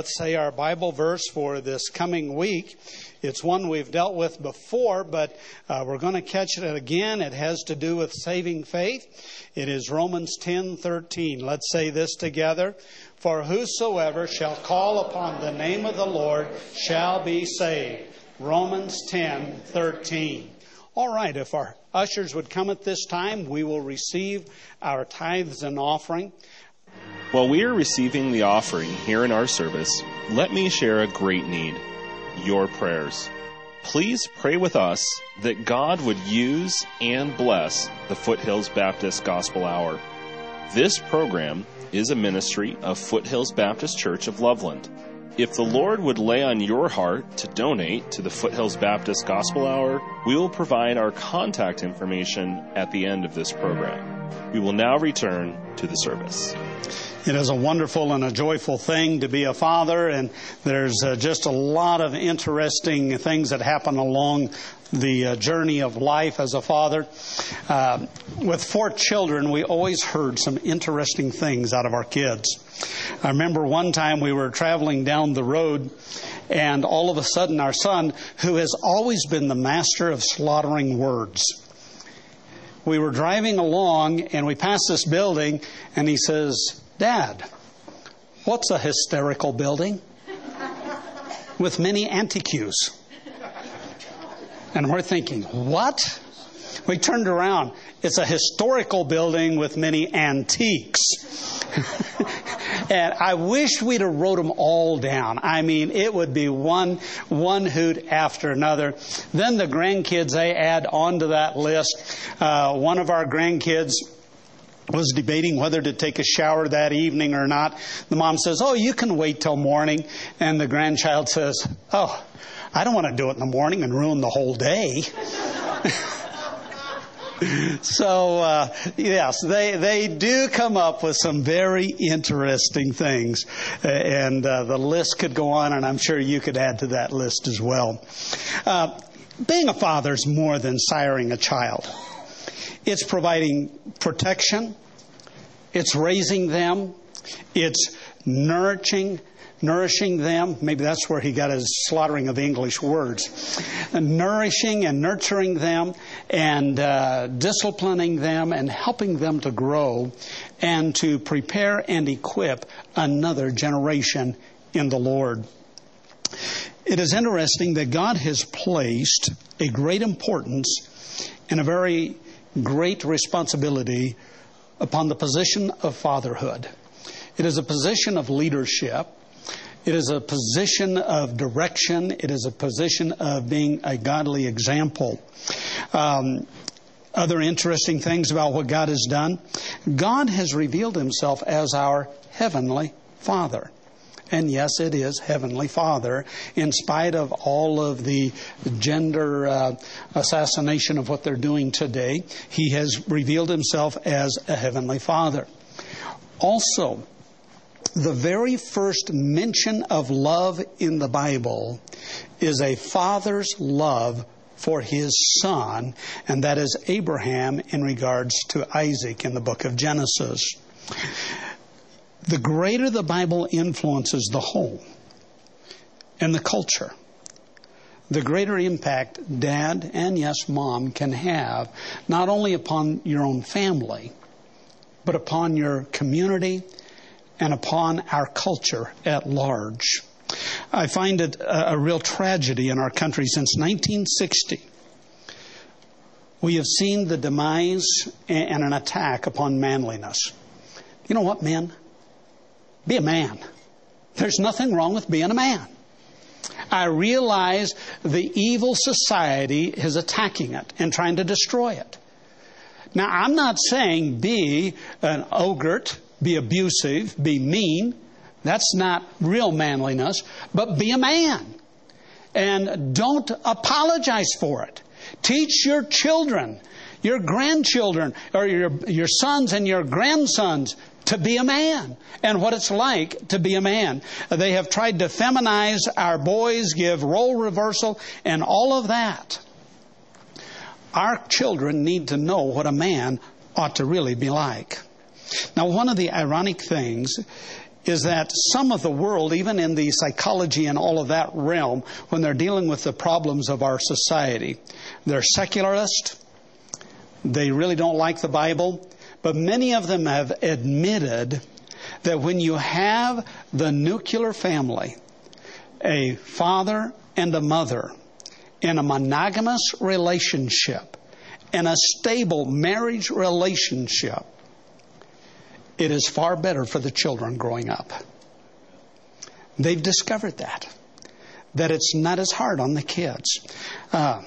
let's say our Bible verse for this coming week. It's one we've dealt with before, but uh, we're going to catch it again. It has to do with saving faith. It is Romans 10:13. Let's say this together. For whosoever shall call upon the name of the Lord shall be saved. Romans 10:13. All right, if our ushers would come at this time, we will receive our tithes and offering. While we are receiving the offering here in our service, let me share a great need your prayers. Please pray with us that God would use and bless the Foothills Baptist Gospel Hour. This program is a ministry of Foothills Baptist Church of Loveland. If the Lord would lay on your heart to donate to the Foothills Baptist Gospel Hour, we will provide our contact information at the end of this program. We will now return to the service. It is a wonderful and a joyful thing to be a father, and there's uh, just a lot of interesting things that happen along the uh, journey of life as a father. Uh, with four children, we always heard some interesting things out of our kids. I remember one time we were traveling down the road, and all of a sudden, our son, who has always been the master of slaughtering words, we were driving along and we passed this building, and he says, Dad, what's a hysterical building? With many antiques. And we're thinking, what? We turned around. It's a historical building with many antiques. And I wish we'd have wrote them all down. I mean, it would be one, one hoot after another. Then the grandkids, they add onto that list. Uh, one of our grandkids, was debating whether to take a shower that evening or not. The mom says, Oh, you can wait till morning. And the grandchild says, Oh, I don't want to do it in the morning and ruin the whole day. so, uh, yes, they, they do come up with some very interesting things. And uh, the list could go on, and I'm sure you could add to that list as well. Uh, being a father is more than siring a child. It's providing protection. It's raising them. It's nourishing, nourishing them. Maybe that's where he got his slaughtering of English words. Nourishing and nurturing them and uh, disciplining them and helping them to grow and to prepare and equip another generation in the Lord. It is interesting that God has placed a great importance and a very great responsibility upon the position of fatherhood. It is a position of leadership. It is a position of direction. It is a position of being a godly example. Um, other interesting things about what God has done God has revealed himself as our heavenly Father. And yes, it is Heavenly Father, in spite of all of the gender uh, assassination of what they're doing today. He has revealed Himself as a Heavenly Father. Also, the very first mention of love in the Bible is a father's love for his son, and that is Abraham in regards to Isaac in the book of Genesis. The greater the Bible influences the home and the culture, the greater impact dad and yes, mom can have not only upon your own family, but upon your community and upon our culture at large. I find it a, a real tragedy in our country since 1960. We have seen the demise and an attack upon manliness. You know what, men? Be a man. There's nothing wrong with being a man. I realize the evil society is attacking it and trying to destroy it. Now, I'm not saying be an ogre, be abusive, be mean. That's not real manliness, but be a man. And don't apologize for it. Teach your children, your grandchildren, or your, your sons and your grandsons to be a man and what it's like to be a man. They have tried to feminize our boys, give role reversal, and all of that. Our children need to know what a man ought to really be like. Now, one of the ironic things is that some of the world, even in the psychology and all of that realm, when they're dealing with the problems of our society, they're secularist, they really don't like the Bible, but many of them have admitted that when you have the nuclear family, a father and a mother in a monogamous relationship, in a stable marriage relationship, it is far better for the children growing up. They've discovered that, that it's not as hard on the kids. Uh,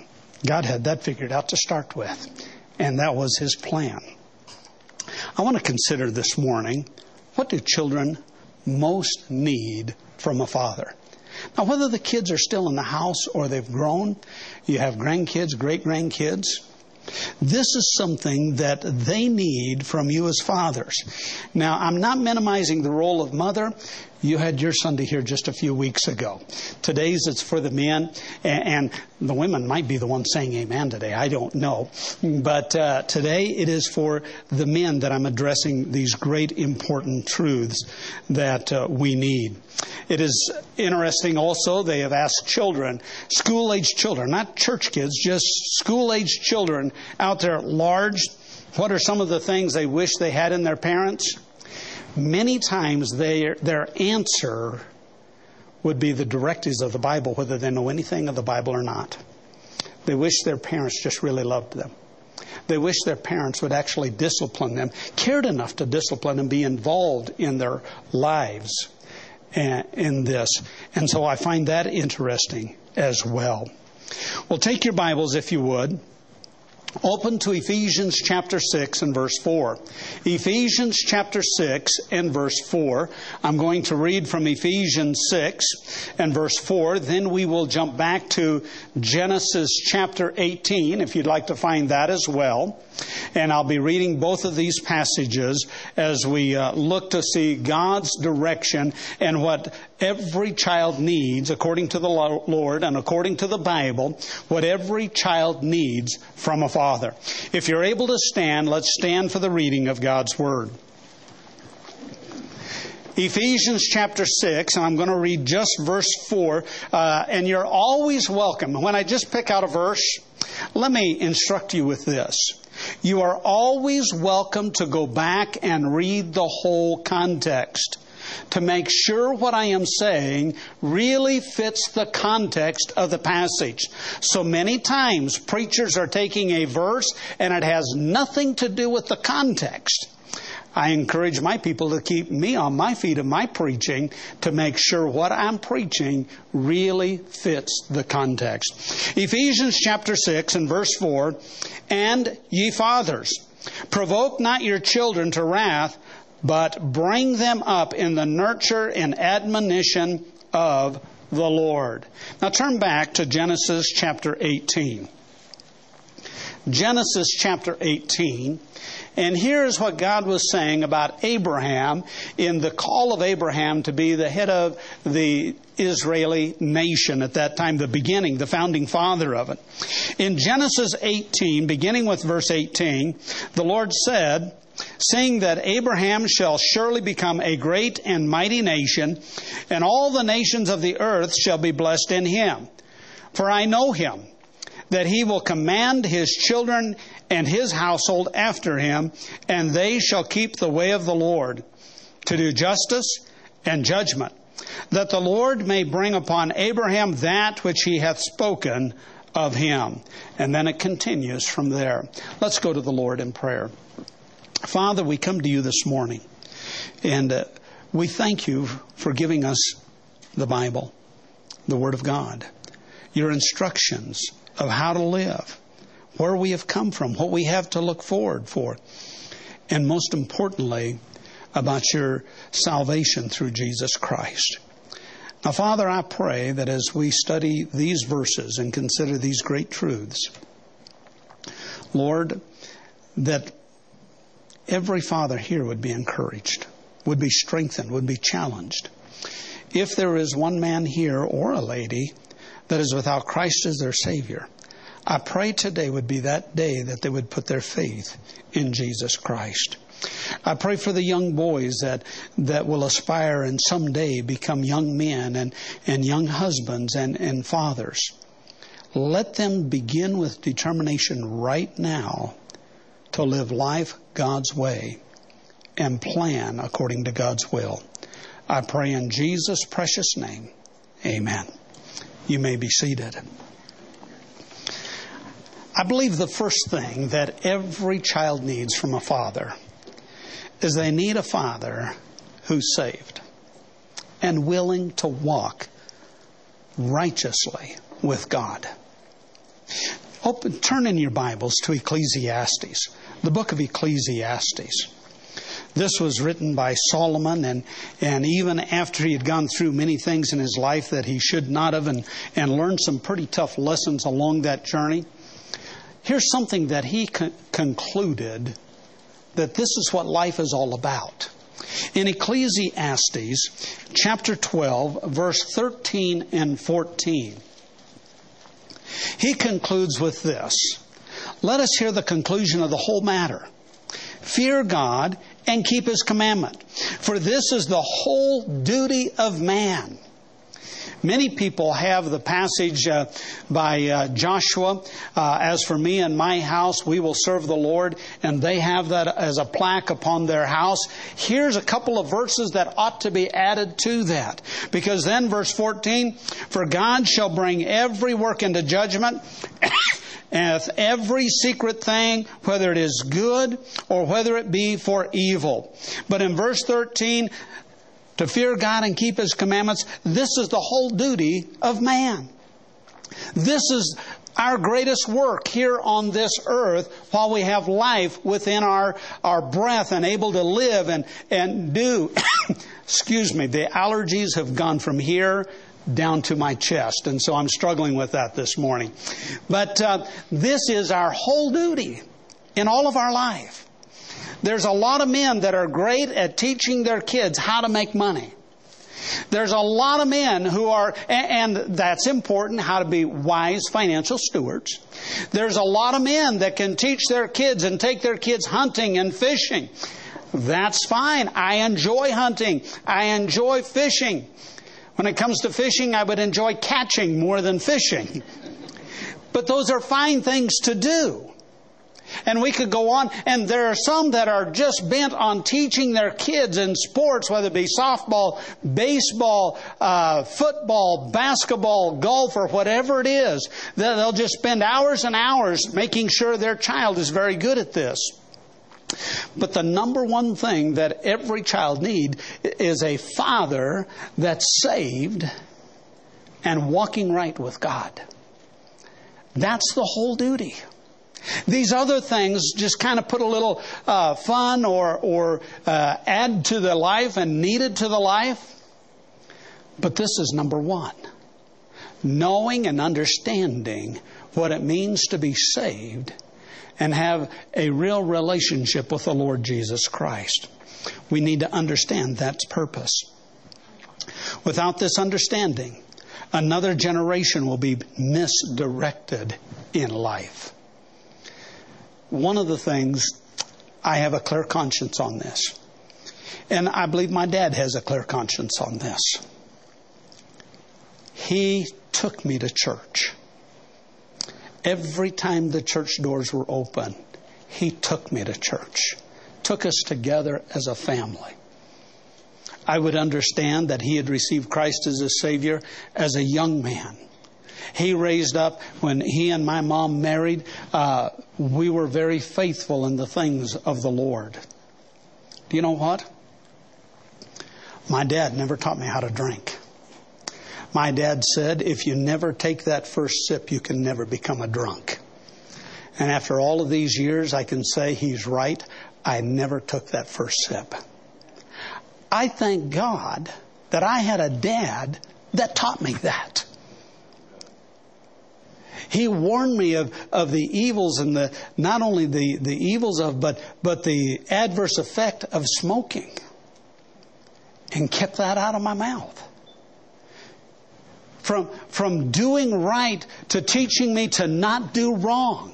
God had that figured out to start with, and that was His plan. I want to consider this morning what do children most need from a father? Now, whether the kids are still in the house or they've grown, you have grandkids, great grandkids, this is something that they need from you as fathers. Now, I'm not minimizing the role of mother. You had your Sunday here just a few weeks ago. Today's it's for the men, and the women might be the ones saying amen today. I don't know. But uh, today it is for the men that I'm addressing these great important truths that uh, we need. It is interesting also, they have asked children, school age children, not church kids, just school age children out there at large, what are some of the things they wish they had in their parents? Many times they, their answer would be the directives of the Bible, whether they know anything of the Bible or not. They wish their parents just really loved them. They wish their parents would actually discipline them, cared enough to discipline and be involved in their lives eh, in this. And so I find that interesting as well. Well, take your Bibles, if you would, Open to Ephesians chapter 6 and verse 4. Ephesians chapter 6 and verse 4. I'm going to read from Ephesians 6 and verse 4. Then we will jump back to Genesis chapter 18, if you'd like to find that as well. And I'll be reading both of these passages as we uh, look to see God's direction and what every child needs, according to the Lord and according to the Bible, what every child needs from a father. If you're able to stand, let's stand for the reading of God's Word. Ephesians chapter 6, and I'm going to read just verse 4. Uh, and you're always welcome. When I just pick out a verse, let me instruct you with this. You are always welcome to go back and read the whole context to make sure what I am saying really fits the context of the passage. So many times preachers are taking a verse and it has nothing to do with the context. I encourage my people to keep me on my feet in my preaching to make sure what I'm preaching really fits the context. Ephesians chapter 6 and verse 4 And ye fathers, provoke not your children to wrath, but bring them up in the nurture and admonition of the Lord. Now turn back to Genesis chapter 18. Genesis chapter 18. And here's what God was saying about Abraham in the call of Abraham to be the head of the Israeli nation at that time, the beginning, the founding father of it. In Genesis 18, beginning with verse 18, the Lord said, saying that Abraham shall surely become a great and mighty nation, and all the nations of the earth shall be blessed in him. For I know him that he will command his children and his household after him, and they shall keep the way of the Lord to do justice and judgment, that the Lord may bring upon Abraham that which he hath spoken of him. And then it continues from there. Let's go to the Lord in prayer. Father, we come to you this morning, and uh, we thank you for giving us the Bible, the Word of God, your instructions of how to live, where we have come from, what we have to look forward for, and most importantly, about your salvation through Jesus Christ. Now, Father, I pray that as we study these verses and consider these great truths, Lord, that every father here would be encouraged, would be strengthened, would be challenged. If there is one man here or a lady that is without Christ as their Savior. I pray today would be that day that they would put their faith in Jesus Christ. I pray for the young boys that, that will aspire and someday become young men and, and young husbands and, and fathers. Let them begin with determination right now to live life God's way and plan according to God's will. I pray in Jesus' precious name. Amen. You may be seated. I believe the first thing that every child needs from a father is they need a father who's saved and willing to walk righteously with God. Open, turn in your Bibles to Ecclesiastes, the book of Ecclesiastes. This was written by Solomon, and, and even after he had gone through many things in his life that he should not have, and, and learned some pretty tough lessons along that journey, here's something that he con- concluded that this is what life is all about. In Ecclesiastes chapter 12, verse 13 and 14, he concludes with this Let us hear the conclusion of the whole matter. Fear God and keep his commandment, for this is the whole duty of man. Many people have the passage uh, by uh, Joshua, uh, As for me and my house, we will serve the Lord, and they have that as a plaque upon their house. Here's a couple of verses that ought to be added to that. Because then, verse 14, For God shall bring every work into judgment. and every secret thing, whether it is good or whether it be for evil. But in verse 13, to fear God and keep His commandments, this is the whole duty of man. This is our greatest work here on this earth while we have life within our, our breath and able to live and, and do. Excuse me, the allergies have gone from here down to my chest, and so I'm struggling with that this morning. But uh, this is our whole duty in all of our life. There's a lot of men that are great at teaching their kids how to make money. There's a lot of men who are, and that's important, how to be wise financial stewards. There's a lot of men that can teach their kids and take their kids hunting and fishing. That's fine. I enjoy hunting. I enjoy fishing. When it comes to fishing, I would enjoy catching more than fishing. But those are fine things to do. And we could go on, and there are some that are just bent on teaching their kids in sports, whether it be softball, baseball, uh, football, basketball, golf, or whatever it is, that they'll just spend hours and hours making sure their child is very good at this. But the number one thing that every child need is a father that's saved and walking right with God. That's the whole duty. These other things just kind of put a little uh, fun or, or uh, add to the life and needed to the life. But this is number one knowing and understanding what it means to be saved and have a real relationship with the Lord Jesus Christ. We need to understand that's purpose. Without this understanding, another generation will be misdirected in life one of the things I have a clear conscience on this. And I believe my dad has a clear conscience on this. He took me to church. Every time the church doors were open, he took me to church, took us together as a family. I would understand that he had received Christ as a Savior as a young man. He raised up when he and my mom married. Uh, we were very faithful in the things of the Lord. Do you know what? My dad never taught me how to drink. My dad said, if you never take that first sip, you can never become a drunk. And after all of these years, I can say he's right. I never took that first sip. I thank God that I had a dad that taught me that. He warned me of, of the evils and the, not only the, the evils of, but, but the adverse effect of smoking and kept that out of my mouth. From, from doing right to teaching me to not do wrong.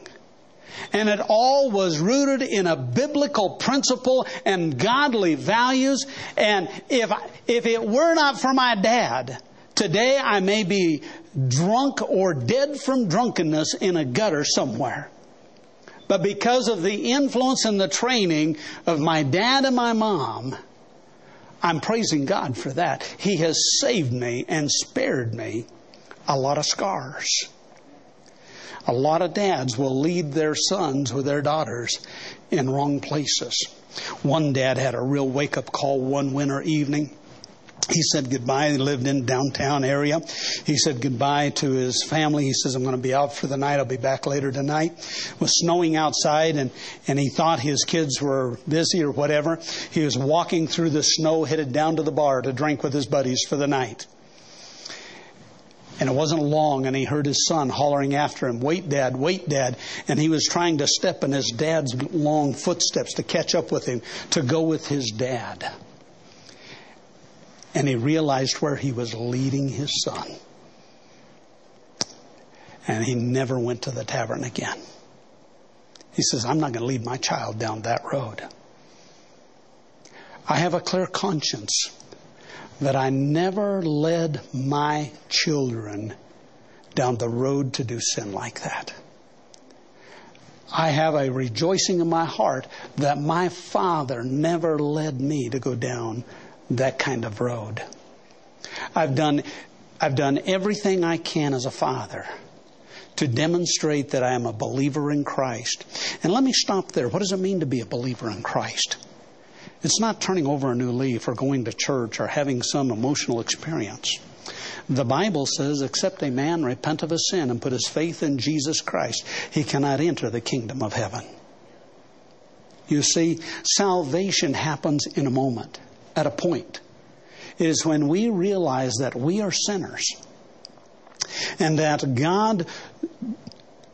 And it all was rooted in a biblical principle and godly values. And if, if it were not for my dad, today I may be drunk or dead from drunkenness in a gutter somewhere. But because of the influence and the training of my dad and my mom, I'm praising God for that. He has saved me and spared me a lot of scars. A lot of dads will lead their sons or their daughters in wrong places. One dad had a real wake up call one winter evening. He said goodbye. He lived in downtown area. He said goodbye to his family. He says, I'm going to be out for the night. I'll be back later tonight. It was snowing outside and, and he thought his kids were busy or whatever. He was walking through the snow, headed down to the bar to drink with his buddies for the night. And it wasn't long, and he heard his son hollering after him, Wait, Dad, wait, Dad. And he was trying to step in his dad's long footsteps to catch up with him, to go with his dad. And he realized where he was leading his son. And he never went to the tavern again. He says, I'm not going to lead my child down that road. I have a clear conscience that I never led my children down the road to do sin like that. I have a rejoicing in my heart that my father never led me to go down that kind of road. I've done, I've done everything I can as a father to demonstrate that I am a believer in Christ. And let me stop there. What does it mean to be a believer in Christ? It's not turning over a new leaf or going to church or having some emotional experience. The Bible says, except a man repent of his sin and put his faith in Jesus Christ, he cannot enter the kingdom of heaven. You see, salvation happens in a moment, at a point. It is when we realize that we are sinners and that God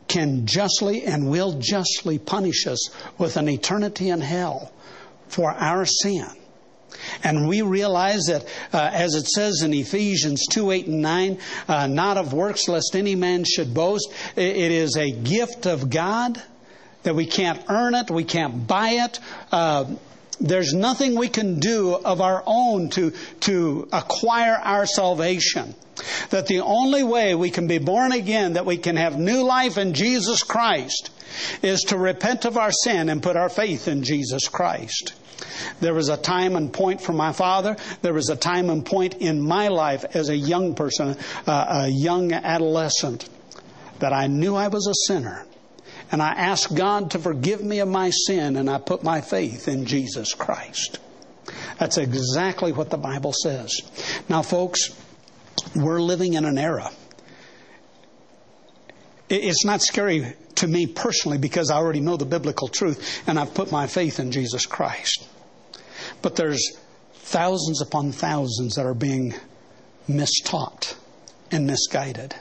can justly and will justly punish us with an eternity in hell for our sin. And we realize that, uh, as it says in Ephesians 2 8 and 9, uh, not of works lest any man should boast. It is a gift of God that we can't earn it, we can't buy it. Uh, there's nothing we can do of our own to, to acquire our salvation. That the only way we can be born again, that we can have new life in Jesus Christ, is to repent of our sin and put our faith in Jesus Christ. There was a time and point for my father. There was a time and point in my life as a young person, uh, a young adolescent, that I knew I was a sinner. And I ask God to forgive me of my sin, and I put my faith in Jesus Christ. That's exactly what the Bible says. Now, folks, we're living in an era. It's not scary to me personally because I already know the biblical truth and I've put my faith in Jesus Christ. But there's thousands upon thousands that are being mistaught and misguided.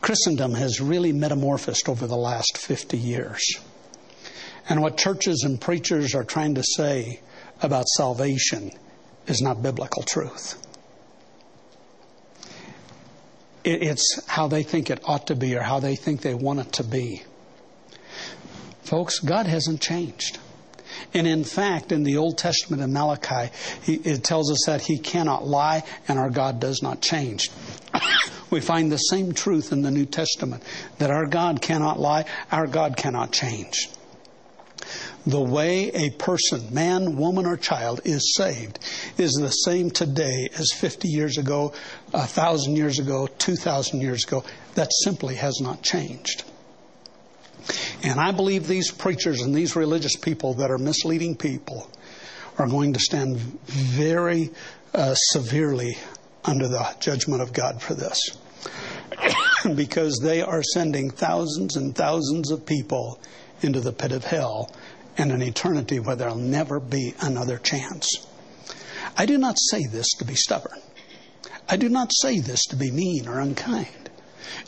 Christendom has really metamorphosed over the last 50 years. And what churches and preachers are trying to say about salvation is not biblical truth. It's how they think it ought to be or how they think they want it to be. Folks, God hasn't changed. And in fact, in the Old Testament in Malachi, it tells us that He cannot lie and our God does not change. We find the same truth in the New Testament that our God cannot lie, our God cannot change. The way a person, man, woman, or child, is saved is the same today as 50 years ago, 1,000 years ago, 2,000 years ago. That simply has not changed. And I believe these preachers and these religious people that are misleading people are going to stand very uh, severely under the judgment of God for this. because they are sending thousands and thousands of people into the pit of hell and an eternity where there'll never be another chance. I do not say this to be stubborn. I do not say this to be mean or unkind.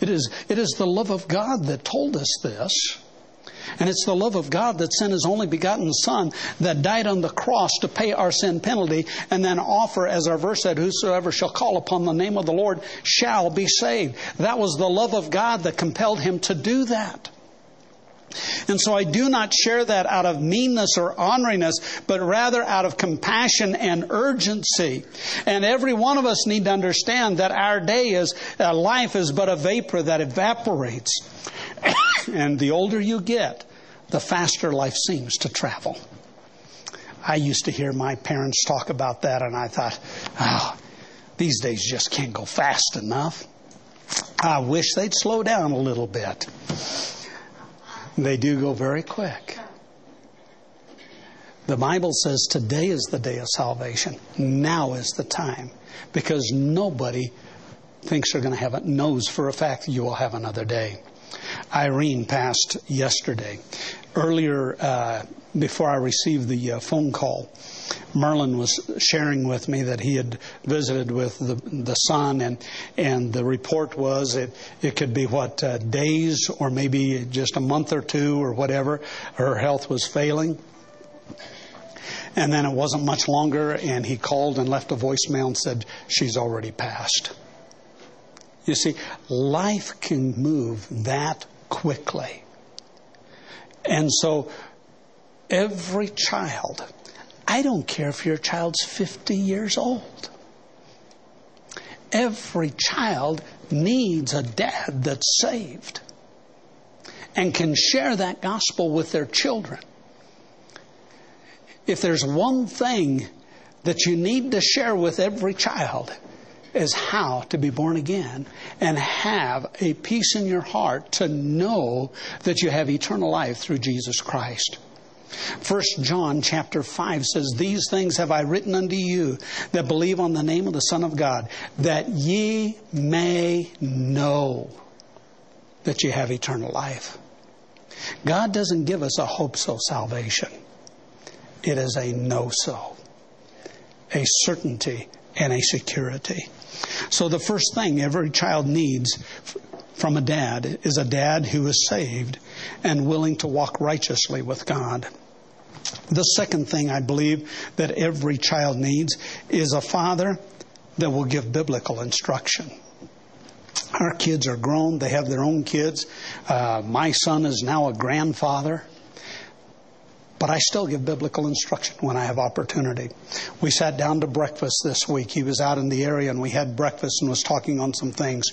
It is, it is the love of God that told us this. And it's the love of God that sent His only begotten Son that died on the cross to pay our sin penalty and then offer, as our verse said, whosoever shall call upon the name of the Lord shall be saved. That was the love of God that compelled Him to do that. And so I do not share that out of meanness or honoriness, but rather out of compassion and urgency. And every one of us need to understand that our day is, uh, life is but a vapor that evaporates. And the older you get, the faster life seems to travel. I used to hear my parents talk about that, and I thought, oh, these days just can't go fast enough. I wish they'd slow down a little bit. They do go very quick. The Bible says today is the day of salvation. Now is the time. Because nobody thinks they're going to have it, knows for a fact that you will have another day. Irene passed yesterday. Earlier, uh, before I received the uh, phone call, Merlin was sharing with me that he had visited with the, the son, and and the report was it it could be what uh, days or maybe just a month or two or whatever. Her health was failing. And then it wasn't much longer, and he called and left a voicemail and said, She's already passed. You see, life can move that quickly. And so, every child, I don't care if your child's 50 years old, every child needs a dad that's saved and can share that gospel with their children. If there's one thing that you need to share with every child, is how to be born again and have a peace in your heart to know that you have eternal life through Jesus Christ. First John chapter 5 says, These things have I written unto you that believe on the name of the Son of God, that ye may know that you have eternal life. God doesn't give us a hope so salvation. It is a know so, a certainty and a security. So the first thing every child needs from a dad is a dad who is saved and willing to walk righteously with God. The second thing I believe that every child needs is a father that will give biblical instruction. Our kids are grown, they have their own kids. Uh, my son is now a grandfather. But I still give biblical instruction when I have opportunity. We sat down to breakfast this week. He was out in the area and we had breakfast and was talking on some things.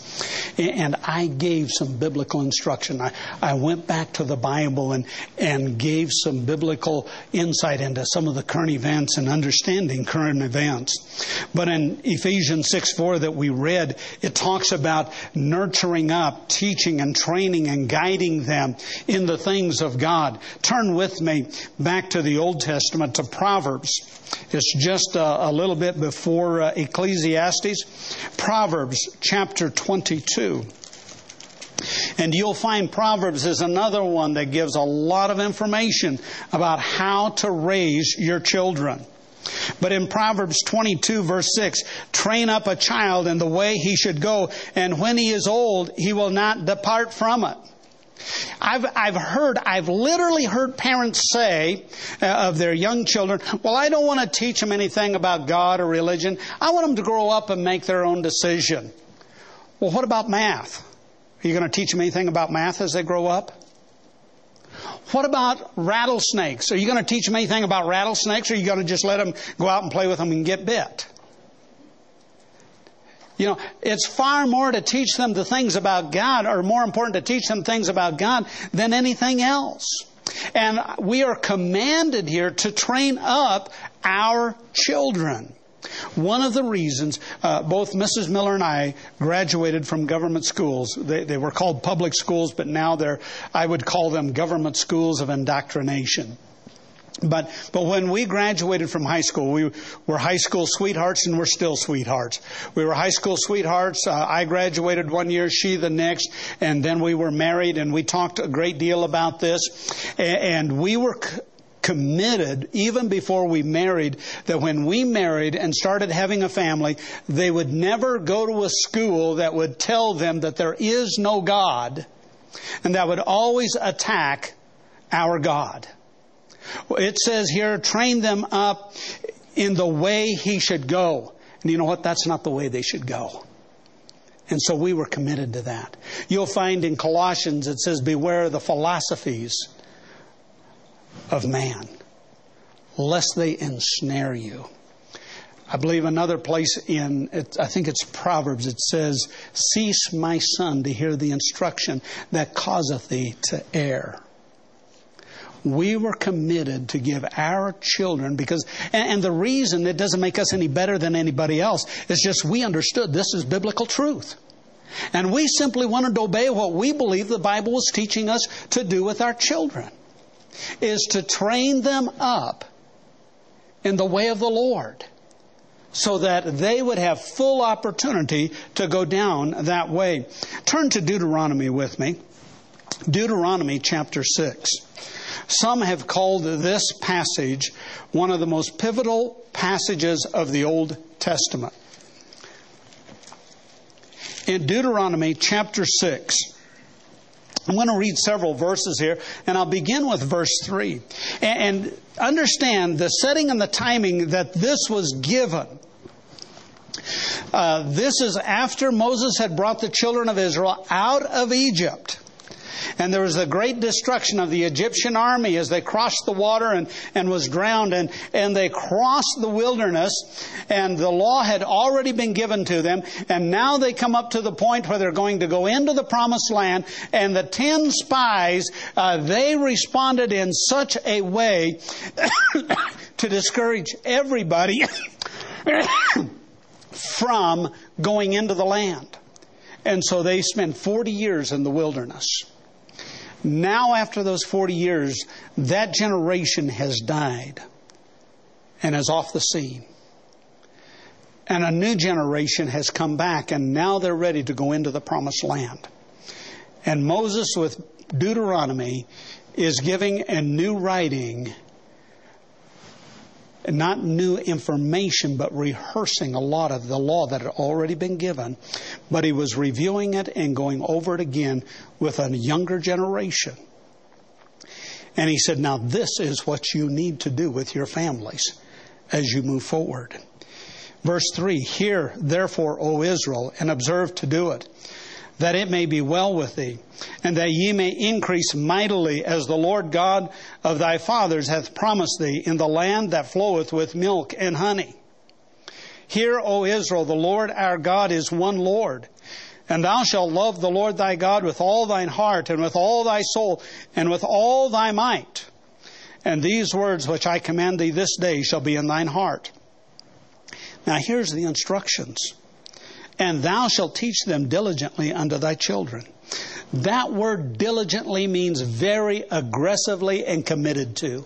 And I gave some biblical instruction. I, I went back to the Bible and, and gave some biblical insight into some of the current events and understanding current events. But in Ephesians 6 4 that we read, it talks about nurturing up, teaching and training and guiding them in the things of God. Turn with me back to the Old Testament to Proverbs. It's just a, a little bit before uh, Ecclesiastes. Proverbs chapter 22. And you'll find Proverbs is another one that gives a lot of information about how to raise your children. But in Proverbs 22 verse 6, train up a child in the way he should go, and when he is old, he will not depart from it. I've, I've heard, I've literally heard parents say uh, of their young children, well, I don't want to teach them anything about God or religion. I want them to grow up and make their own decision. Well, what about math? Are you going to teach them anything about math as they grow up? What about rattlesnakes? Are you going to teach them anything about rattlesnakes or are you going to just let them go out and play with them and get bit? You know, it's far more to teach them the things about God, or more important to teach them things about God than anything else. And we are commanded here to train up our children. One of the reasons, uh, both Mrs. Miller and I graduated from government schools. They, they were called public schools, but now they're, I would call them government schools of indoctrination. But, but when we graduated from high school, we were high school sweethearts and we're still sweethearts. We were high school sweethearts. Uh, I graduated one year, she the next, and then we were married and we talked a great deal about this. And, and we were c- committed, even before we married, that when we married and started having a family, they would never go to a school that would tell them that there is no God and that would always attack our God. It says here, train them up in the way he should go. And you know what? That's not the way they should go. And so we were committed to that. You'll find in Colossians it says, Beware the philosophies of man, lest they ensnare you. I believe another place in, I think it's Proverbs, it says, Cease, my son, to hear the instruction that causeth thee to err. We were committed to give our children because, and, and the reason it doesn't make us any better than anybody else is just we understood this is biblical truth. And we simply wanted to obey what we believe the Bible was teaching us to do with our children, is to train them up in the way of the Lord so that they would have full opportunity to go down that way. Turn to Deuteronomy with me. Deuteronomy chapter 6. Some have called this passage one of the most pivotal passages of the Old Testament. In Deuteronomy chapter 6, I'm going to read several verses here, and I'll begin with verse 3. And understand the setting and the timing that this was given. Uh, this is after Moses had brought the children of Israel out of Egypt. And there was a great destruction of the Egyptian army as they crossed the water and, and was drowned. And, and they crossed the wilderness, and the law had already been given to them. And now they come up to the point where they're going to go into the promised land. And the ten spies, uh, they responded in such a way to discourage everybody from going into the land. And so they spent 40 years in the wilderness. Now, after those 40 years, that generation has died and is off the scene. And a new generation has come back, and now they're ready to go into the promised land. And Moses, with Deuteronomy, is giving a new writing not new information, but rehearsing a lot of the law that had already been given. But he was reviewing it and going over it again with a younger generation. And he said, Now, this is what you need to do with your families as you move forward. Verse 3 Hear, therefore, O Israel, and observe to do it that it may be well with thee, and that ye may increase mightily as the Lord God of thy fathers hath promised thee in the land that floweth with milk and honey. Hear, O Israel, the Lord our God is one Lord. And thou shalt love the Lord thy God with all thine heart, and with all thy soul, and with all thy might. And these words which I command thee this day shall be in thine heart. Now here's the instructions and thou shalt teach them diligently unto thy children. That word diligently means very aggressively and committed to.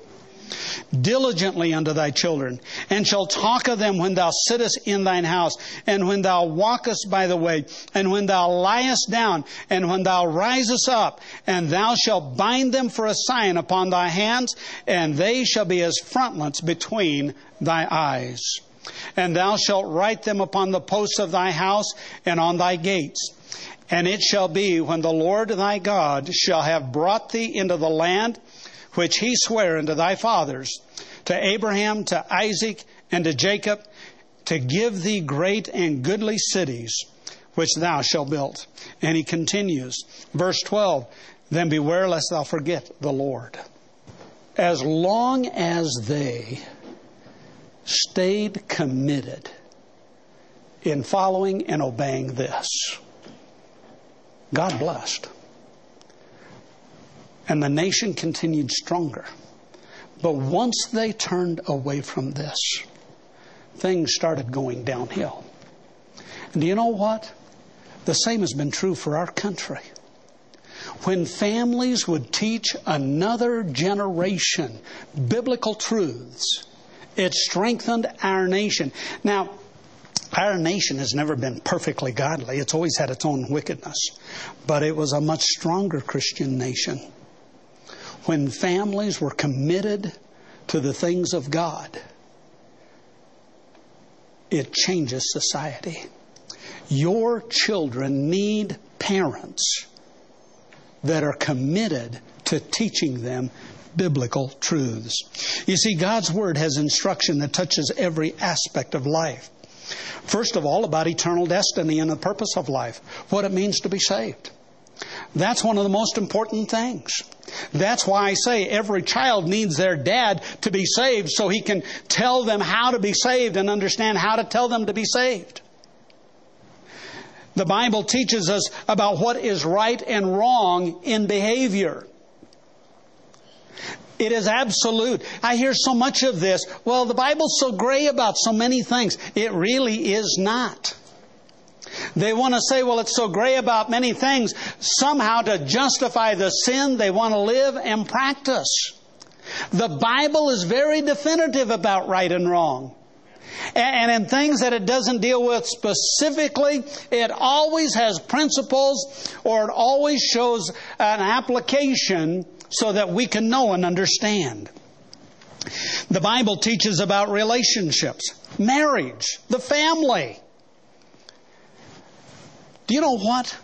Diligently unto thy children, and shall talk of them when thou sittest in thine house, and when thou walkest by the way, and when thou liest down, and when thou risest up, and thou shalt bind them for a sign upon thy hands, and they shall be as frontlets between thy eyes. And thou shalt write them upon the posts of thy house and on thy gates. And it shall be when the Lord thy God shall have brought thee into the land which he sware unto thy fathers, to Abraham, to Isaac, and to Jacob, to give thee great and goodly cities, which thou shalt build. And he continues, verse 12, then beware lest thou forget the Lord. As long as they stayed committed in following and obeying this. God blessed. And the nation continued stronger. But once they turned away from this, things started going downhill. And do you know what? The same has been true for our country. When families would teach another generation biblical truths, it strengthened our nation. Now, our nation has never been perfectly godly. It's always had its own wickedness. But it was a much stronger Christian nation when families were committed to the things of God. It changes society. Your children need parents that are committed to teaching them biblical truths. You see, God's Word has instruction that touches every aspect of life. First of all, about eternal destiny and the purpose of life, what it means to be saved. That's one of the most important things. That's why I say every child needs their dad to be saved so he can tell them how to be saved and understand how to tell them to be saved. The Bible teaches us about what is right and wrong in behavior. It is absolute. I hear so much of this. Well, the Bible's so gray about so many things. It really is not. They want to say, well, it's so gray about many things, somehow to justify the sin they want to live and practice. The Bible is very definitive about right and wrong. And in things that it doesn't deal with specifically, it always has principles or it always shows an application so that we can know and understand. The Bible teaches about relationships, marriage, the family. Do you know what?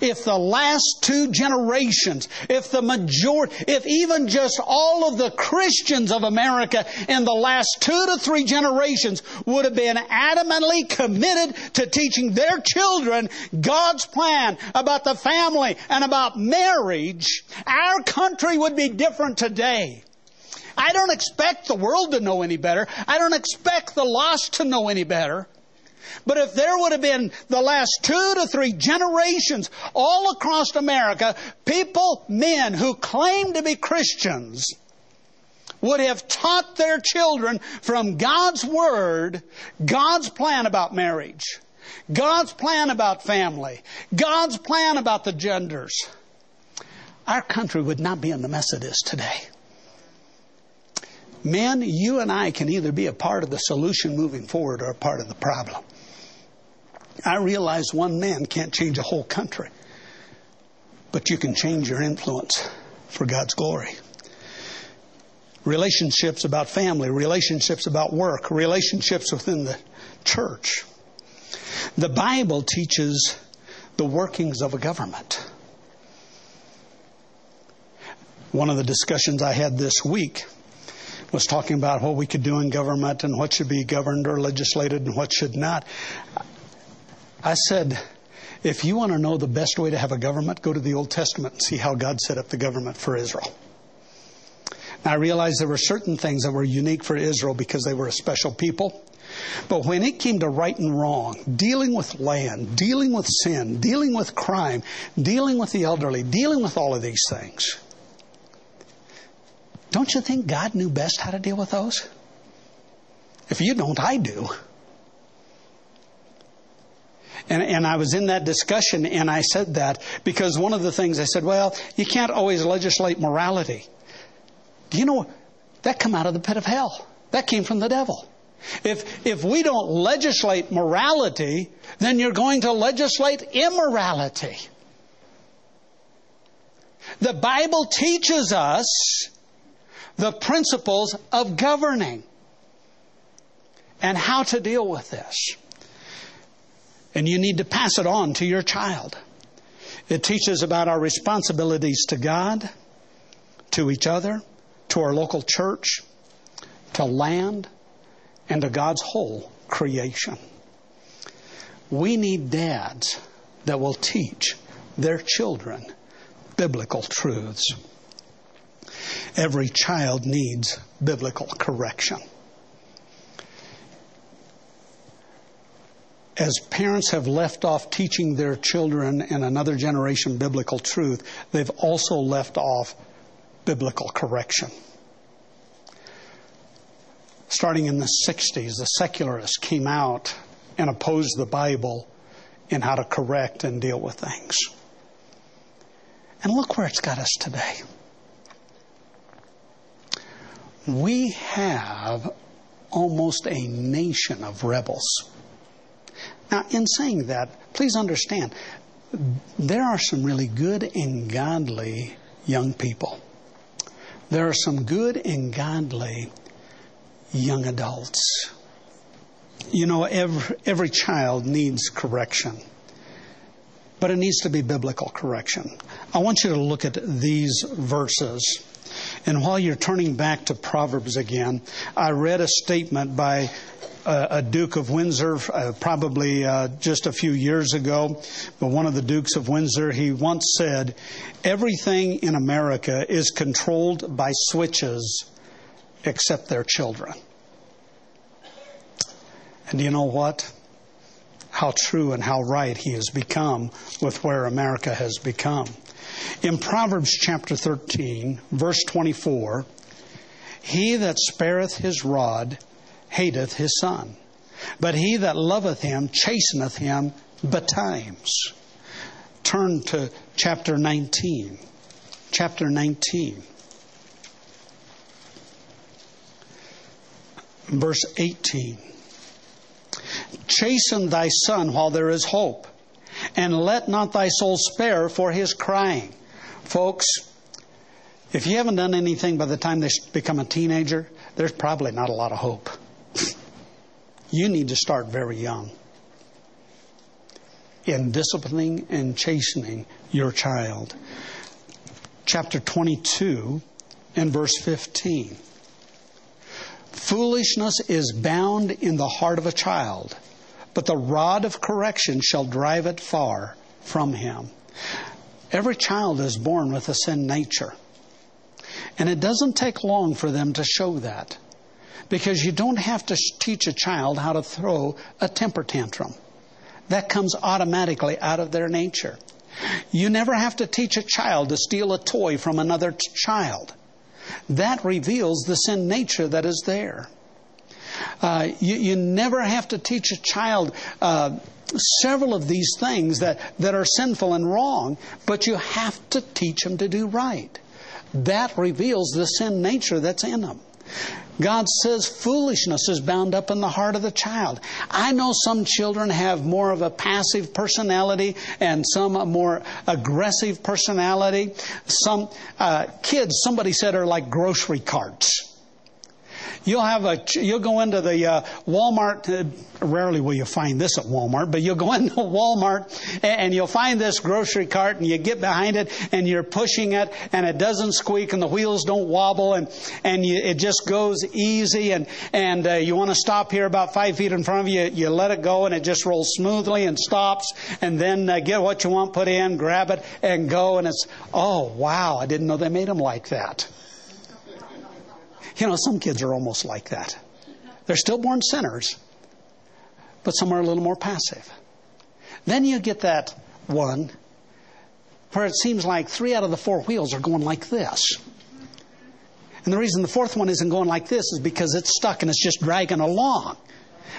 If the last two generations, if the majority, if even just all of the Christians of America in the last two to three generations would have been adamantly committed to teaching their children God's plan about the family and about marriage, our country would be different today. I don't expect the world to know any better. I don't expect the lost to know any better. But if there would have been the last two to three generations all across America, people, men who claim to be Christians, would have taught their children from God's Word God's plan about marriage, God's plan about family, God's plan about the genders, our country would not be in the mess it is today. Men, you and I can either be a part of the solution moving forward or a part of the problem. I realize one man can't change a whole country, but you can change your influence for God's glory. Relationships about family, relationships about work, relationships within the church. The Bible teaches the workings of a government. One of the discussions I had this week was talking about what we could do in government and what should be governed or legislated and what should not. I said, if you want to know the best way to have a government, go to the Old Testament and see how God set up the government for Israel. I realized there were certain things that were unique for Israel because they were a special people. But when it came to right and wrong, dealing with land, dealing with sin, dealing with crime, dealing with the elderly, dealing with all of these things, don't you think God knew best how to deal with those? If you don't, I do. And, and I was in that discussion and I said that because one of the things I said, well, you can't always legislate morality. Do you know that come out of the pit of hell? That came from the devil. If, if we don't legislate morality, then you're going to legislate immorality. The Bible teaches us the principles of governing and how to deal with this. And you need to pass it on to your child. It teaches about our responsibilities to God, to each other, to our local church, to land, and to God's whole creation. We need dads that will teach their children biblical truths. Every child needs biblical correction. As parents have left off teaching their children and another generation biblical truth, they've also left off biblical correction. Starting in the 60s, the secularists came out and opposed the Bible in how to correct and deal with things. And look where it's got us today. We have almost a nation of rebels. Now, in saying that, please understand, there are some really good and godly young people. There are some good and godly young adults. You know, every, every child needs correction, but it needs to be biblical correction. I want you to look at these verses. And while you're turning back to Proverbs again, I read a statement by a, Duke of Windsor, uh, probably uh, just a few years ago, but one of the Dukes of Windsor, he once said, Everything in America is controlled by switches except their children. And do you know what? How true and how right he has become with where America has become. In Proverbs chapter 13, verse 24, he that spareth his rod hateth his son, but he that loveth him chasteneth him betimes. Turn to chapter 19. Chapter 19. Verse 18. Chasten thy son while there is hope, and let not thy soul spare for his crying. Folks, if you haven't done anything by the time they become a teenager, there's probably not a lot of hope. You need to start very young in disciplining and chastening your child. Chapter 22 and verse 15. Foolishness is bound in the heart of a child, but the rod of correction shall drive it far from him. Every child is born with a sin nature. And it doesn't take long for them to show that. Because you don't have to teach a child how to throw a temper tantrum. That comes automatically out of their nature. You never have to teach a child to steal a toy from another t- child. That reveals the sin nature that is there. Uh, you, you, never have to teach a child uh, several of these things that, that are sinful and wrong, but you have to teach them to do right. That reveals the sin nature that's in them. God says foolishness is bound up in the heart of the child. I know some children have more of a passive personality and some a more aggressive personality. Some uh, kids, somebody said, are like grocery carts. You'll have a, you'll go into the uh, Walmart. Uh, rarely will you find this at Walmart, but you'll go into Walmart and, and you'll find this grocery cart and you get behind it and you're pushing it and it doesn't squeak and the wheels don't wobble and and you, it just goes easy and and uh, you want to stop here about five feet in front of you. You let it go and it just rolls smoothly and stops and then uh, get what you want put in, grab it and go and it's oh wow, I didn't know they made them like that. You know, some kids are almost like that. They're still born sinners, but some are a little more passive. Then you get that one where it seems like three out of the four wheels are going like this. And the reason the fourth one isn't going like this is because it's stuck and it's just dragging along.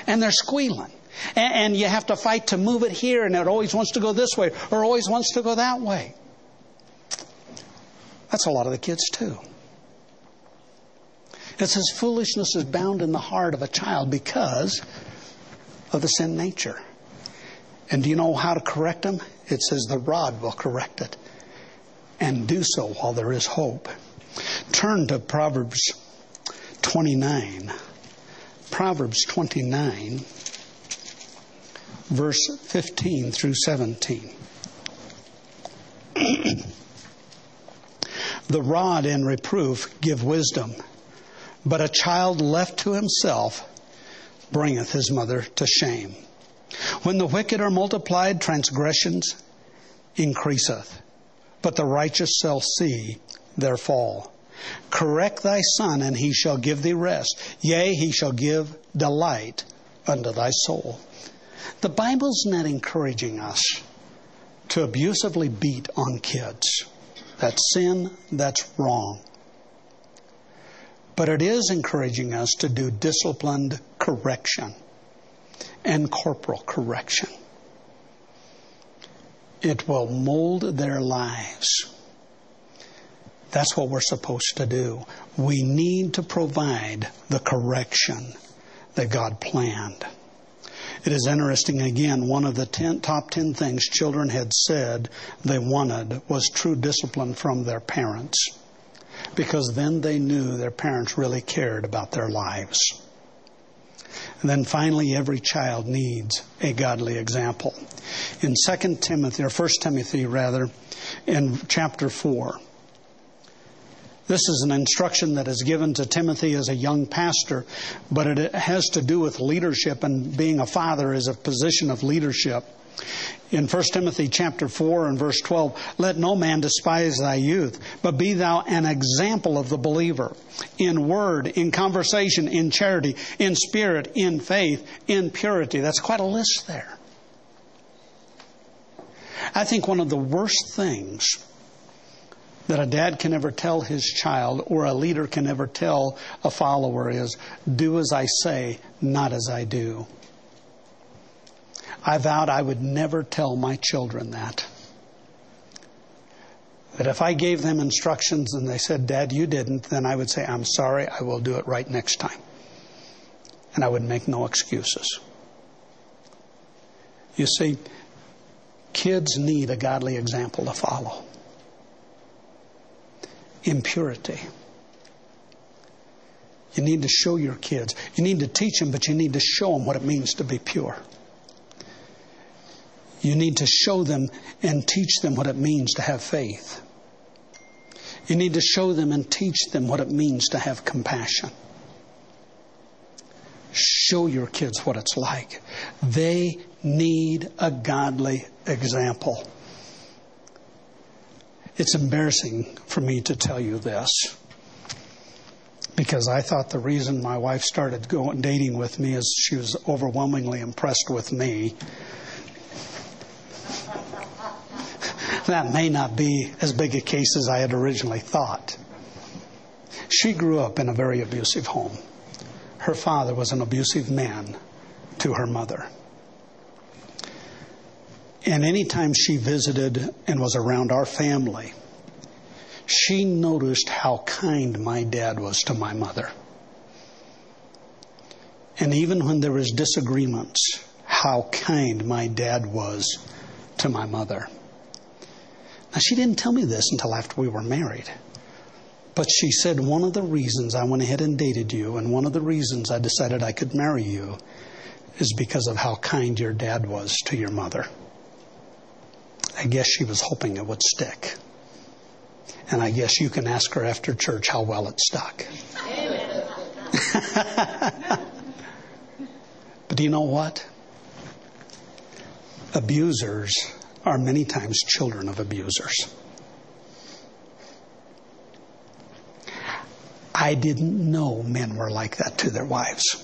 And they're squealing. And, and you have to fight to move it here, and it always wants to go this way or always wants to go that way. That's a lot of the kids, too. It says foolishness is bound in the heart of a child because of the sin nature. And do you know how to correct them? It says the rod will correct it. And do so while there is hope. Turn to Proverbs 29. Proverbs 29, verse 15 through 17. the rod and reproof give wisdom but a child left to himself bringeth his mother to shame. When the wicked are multiplied, transgressions increaseth, but the righteous shall see their fall. Correct thy son, and he shall give thee rest. Yea, he shall give delight unto thy soul. The Bible's not encouraging us to abusively beat on kids. That's sin, that's wrong. But it is encouraging us to do disciplined correction and corporal correction. It will mold their lives. That's what we're supposed to do. We need to provide the correction that God planned. It is interesting again, one of the ten, top 10 things children had said they wanted was true discipline from their parents because then they knew their parents really cared about their lives. And then finally, every child needs a godly example. In 2 Timothy, or 1 Timothy rather, in chapter 4, This is an instruction that is given to Timothy as a young pastor, but it has to do with leadership and being a father is a position of leadership. In 1 Timothy chapter 4 and verse 12, let no man despise thy youth, but be thou an example of the believer in word, in conversation, in charity, in spirit, in faith, in purity. That's quite a list there. I think one of the worst things that a dad can ever tell his child or a leader can ever tell a follower is do as I say, not as I do. I vowed I would never tell my children that. That if I gave them instructions and they said, Dad, you didn't, then I would say, I'm sorry, I will do it right next time. And I would make no excuses. You see, kids need a godly example to follow impurity. You need to show your kids. You need to teach them, but you need to show them what it means to be pure. You need to show them and teach them what it means to have faith. You need to show them and teach them what it means to have compassion. Show your kids what it's like. They need a godly example. It's embarrassing for me to tell you this because I thought the reason my wife started going dating with me is she was overwhelmingly impressed with me. That may not be as big a case as I had originally thought. She grew up in a very abusive home. Her father was an abusive man to her mother. And anytime she visited and was around our family, she noticed how kind my dad was to my mother. And even when there was disagreements, how kind my dad was to my mother. Now, she didn't tell me this until after we were married. But she said, One of the reasons I went ahead and dated you, and one of the reasons I decided I could marry you, is because of how kind your dad was to your mother. I guess she was hoping it would stick. And I guess you can ask her after church how well it stuck. but do you know what? Abusers are many times children of abusers. I didn't know men were like that to their wives.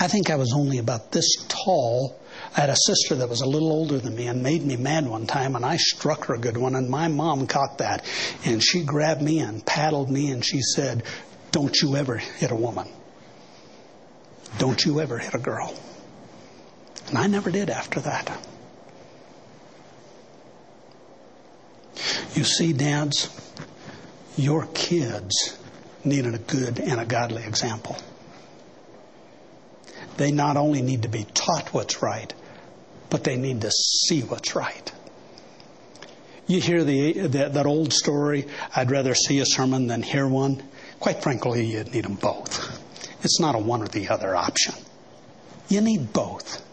I think I was only about this tall I had a sister that was a little older than me and made me mad one time, and I struck her a good one, and my mom caught that. And she grabbed me and paddled me, and she said, Don't you ever hit a woman. Don't you ever hit a girl. And I never did after that. You see, dads, your kids needed a good and a godly example. They not only need to be taught what's right, but they need to see what's right. You hear the, the, that old story, I'd rather see a sermon than hear one. Quite frankly, you need them both. It's not a one or the other option. You need both.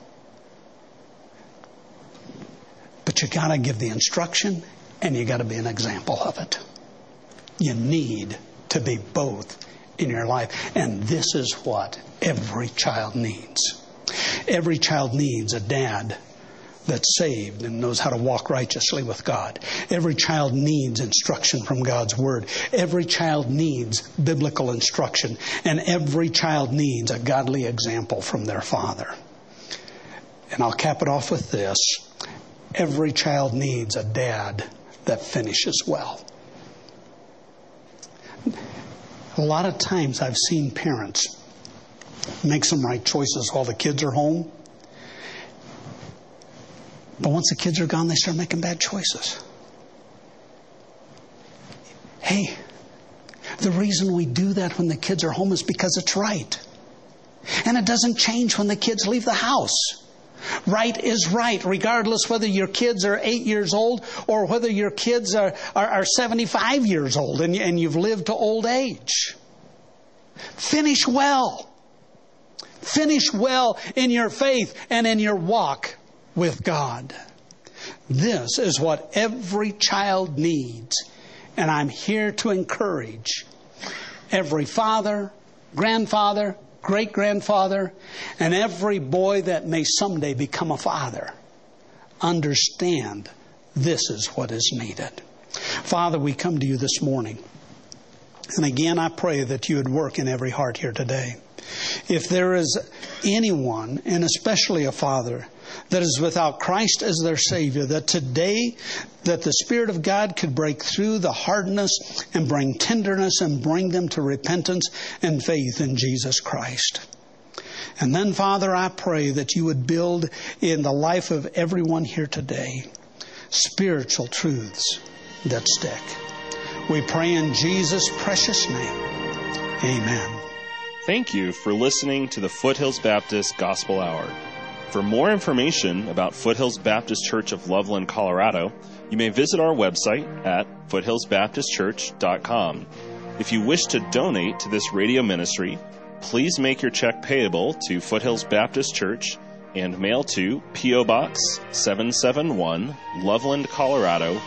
But you got to give the instruction and you got to be an example of it. You need to be both in your life. And this is what every child needs. Every child needs a dad that's saved and knows how to walk righteously with God. Every child needs instruction from God's Word. Every child needs biblical instruction. And every child needs a godly example from their father. And I'll cap it off with this. Every child needs a dad that finishes well. A lot of times I've seen parents make some right choices while the kids are home. But once the kids are gone, they start making bad choices. Hey, the reason we do that when the kids are home is because it's right. And it doesn't change when the kids leave the house. Right is right, regardless whether your kids are eight years old or whether your kids are, are, are 75 years old and, and you've lived to old age. Finish well. Finish well in your faith and in your walk with God. This is what every child needs And I'm here to encourage every father, grandfather, great grandfather, and every boy that may someday become a father. Understand this is what is needed. Father, we come to you this morning. And again, I pray that you would work in every heart here today. If there is anyone, and especially a father, that is without Christ as their Savior, that today that the Spirit of God could break through the hardness and bring tenderness and bring them to repentance and faith in Jesus Christ. And then, Father, I pray that you would build in the life of everyone here today spiritual truths that stick. We pray in Jesus' precious name. Amen. Thank you for listening to the Foothills Baptist Gospel Hour. For more information about Foothills Baptist Church of Loveland, Colorado, you may visit our website at foothillsbaptistchurch.com. If you wish to donate to this radio ministry, please make your check payable to Foothills Baptist Church and mail to P.O. Box 771, Loveland, Colorado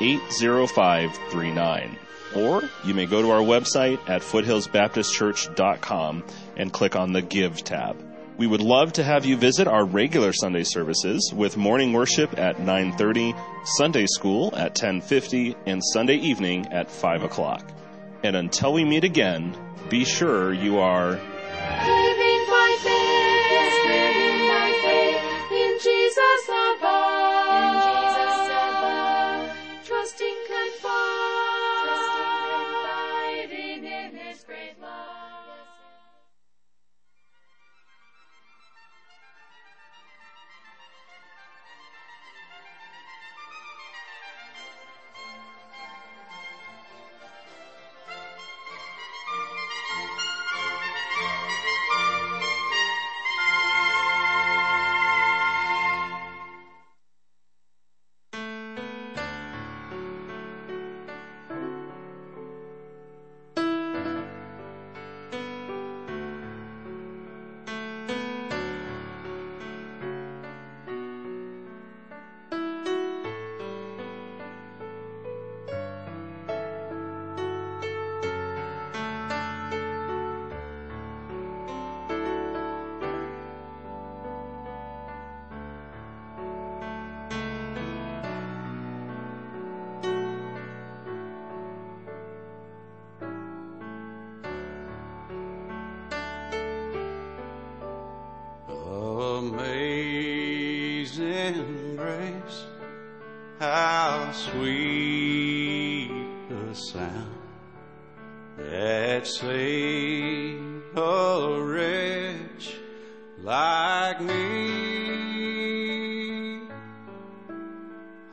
80539. Or you may go to our website at foothillsbaptistchurch.com and click on the Give tab. We would love to have you visit our regular Sunday services with morning worship at 9:30, Sunday school at 10:50, and Sunday evening at 5 o'clock. And until we meet again, be sure you are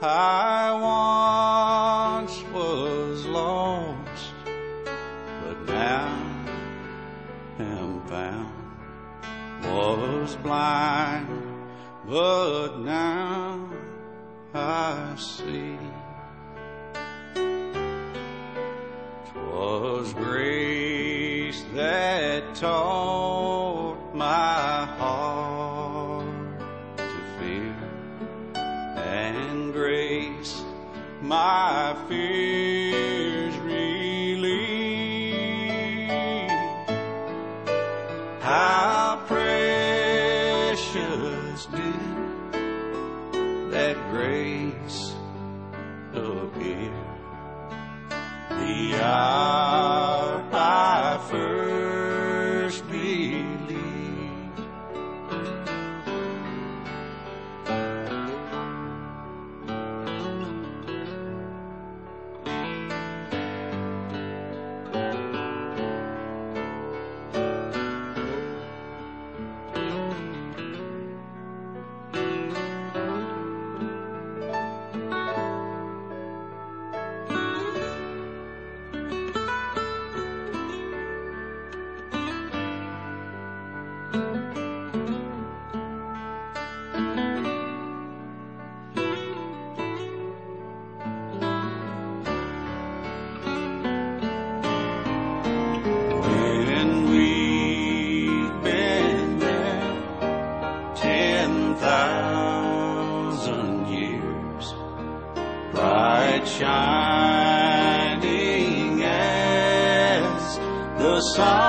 I once was lost, but now am found was blind, but now I see. shining as the sun.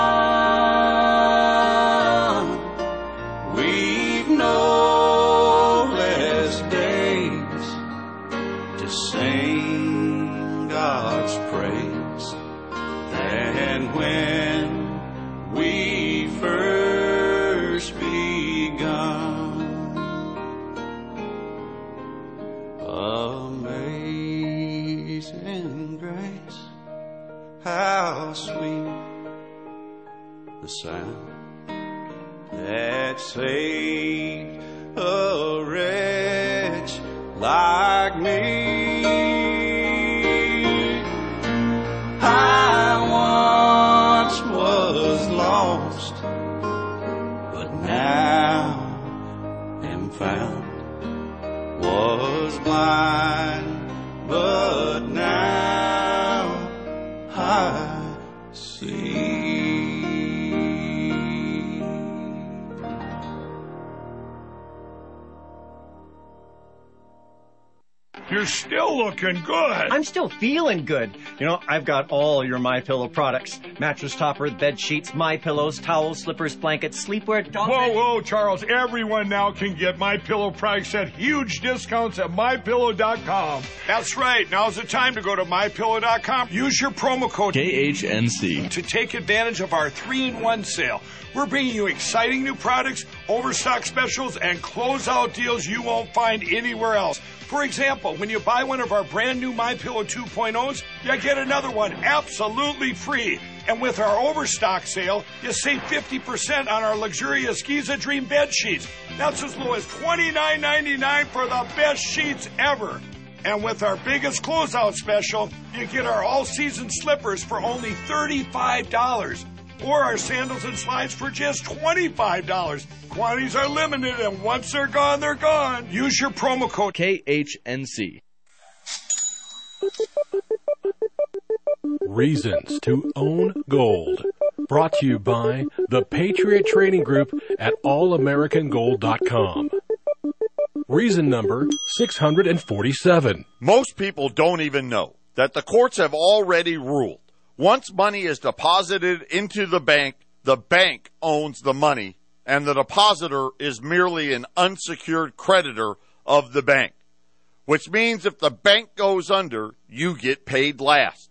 Looking good. I'm still feeling good. You know, I've got all your My Pillow products: mattress topper, bed sheets, My Pillows, towels, slippers, blankets, sleepwear, dog Whoa, bed- whoa, Charles. Everyone now can get My Pillow products at huge discounts at MyPillow.com. That's right. Now's the time to go to MyPillow.com. Use your promo code KHNC. to take advantage of our three-in-one sale. We're bringing you exciting new products, overstock specials, and closeout deals you won't find anywhere else. For example, when you buy one of our brand new My Pillow 2.0s, you get another one absolutely free. And with our overstock sale, you save 50% on our luxurious Giza Dream bed sheets. That's as low as $29.99 for the best sheets ever. And with our biggest closeout special, you get our all season slippers for only $35. Or our sandals and slides for just $25. Quantities are limited, and once they're gone, they're gone. Use your promo code KHNC. Reasons to Own Gold. Brought to you by the Patriot Trading Group at allamericangold.com. Reason number 647. Most people don't even know that the courts have already ruled once money is deposited into the bank, the bank owns the money, and the depositor is merely an unsecured creditor of the bank. Which means if the bank goes under, you get paid last.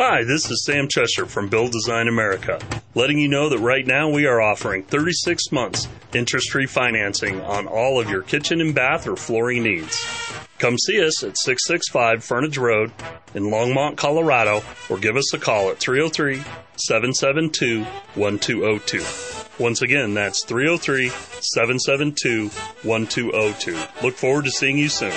Hi, this is Sam Cheshire from Build Design America, letting you know that right now we are offering 36 months interest free financing on all of your kitchen and bath or flooring needs. Come see us at 665 Furnace Road in Longmont, Colorado, or give us a call at 303 772 1202. Once again, that's 303 772 1202. Look forward to seeing you soon.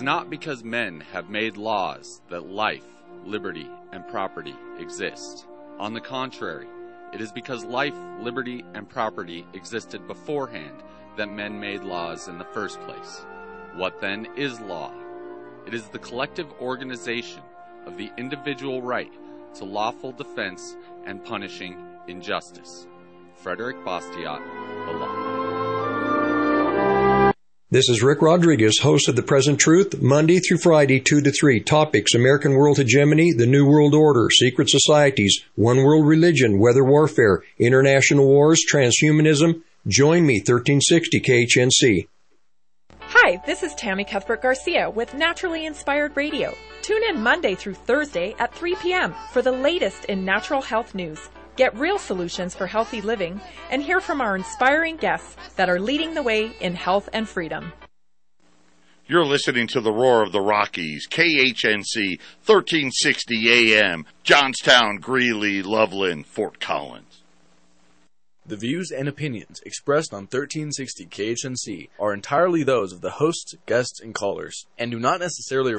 Is not because men have made laws that life, liberty, and property exist. On the contrary, it is because life, liberty, and property existed beforehand that men made laws in the first place. What then is law? It is the collective organization of the individual right to lawful defense and punishing injustice. Frederick Bastiat, This is Rick Rodriguez, host of The Present Truth, Monday through Friday, 2 to 3. Topics American World Hegemony, The New World Order, Secret Societies, One World Religion, Weather Warfare, International Wars, Transhumanism. Join me, 1360 KHNC. Hi, this is Tammy Cuthbert Garcia with Naturally Inspired Radio. Tune in Monday through Thursday at 3 p.m. for the latest in natural health news. Get real solutions for healthy living and hear from our inspiring guests that are leading the way in health and freedom. You're listening to the Roar of the Rockies, KHNC, 1360 AM, Johnstown, Greeley, Loveland, Fort Collins. The views and opinions expressed on 1360 KHNC are entirely those of the hosts, guests, and callers, and do not necessarily